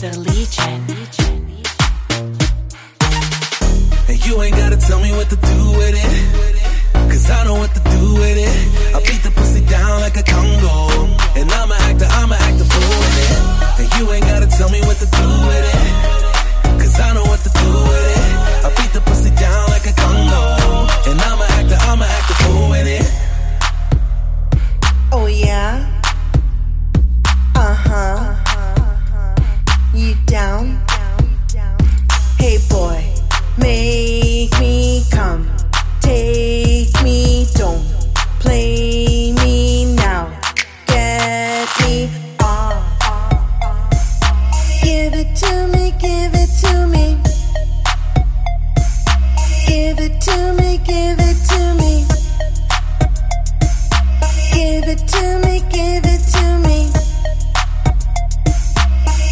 The Legion. And you ain't gotta tell me what to do with it. Cause I know what to do with it. I beat the pussy down like a Congo. And I'm a actor, I'm a actor fool with it. And you ain't gotta tell me what to do it to me, give it to me. Give it to me, give it to me. Give it to me, give it to me.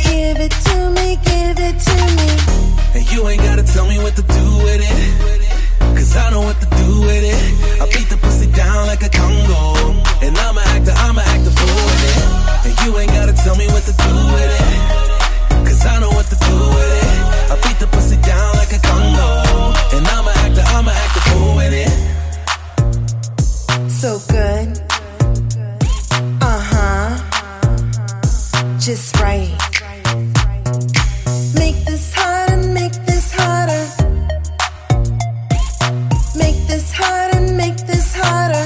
Give it to me, give it to me. And you ain't gotta tell me what to do with it. Cause I know what to do with it. I beat the pussy down like a Congo. And I'm a actor, I'm a actor with it. And you ain't gotta tell me what to do with it. Just right. Make this harder, make this harder. Make this harder, make this harder.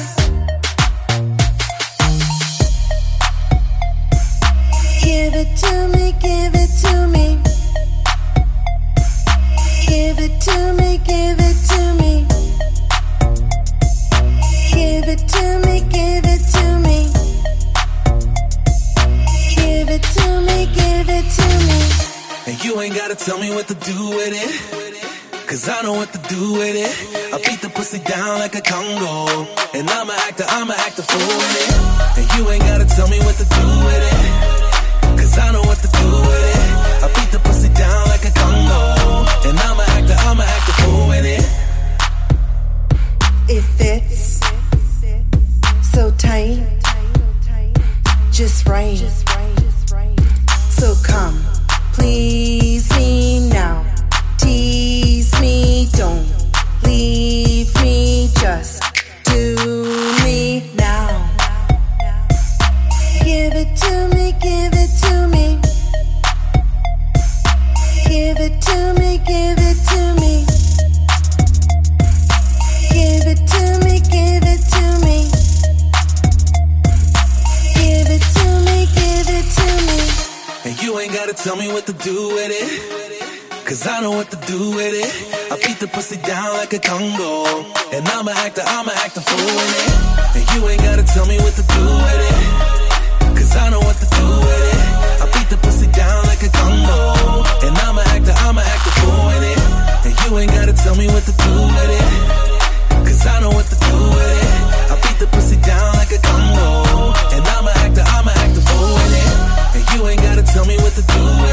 Give it to me, give it me, give it to me. And you ain't gotta tell me what to do with it. Cause I know what to do with it. I beat the pussy down like a Congo. And I'm a actor, I'm a actor fool with it. And you ain't gotta tell me what to do with it. Cause I know what to do with it. I beat the pussy down like a Congo. And I'm a actor, I'm a actor fool with it. It fits so tight, just right. So And you ain't gotta tell me what to do with it. Cause I know what to do with it. I beat the pussy down like a Congo. And I'm a actor, I'm a actor fool with it. And you ain't gotta tell me what to do with it. Cause I know what to do with Tell me what to do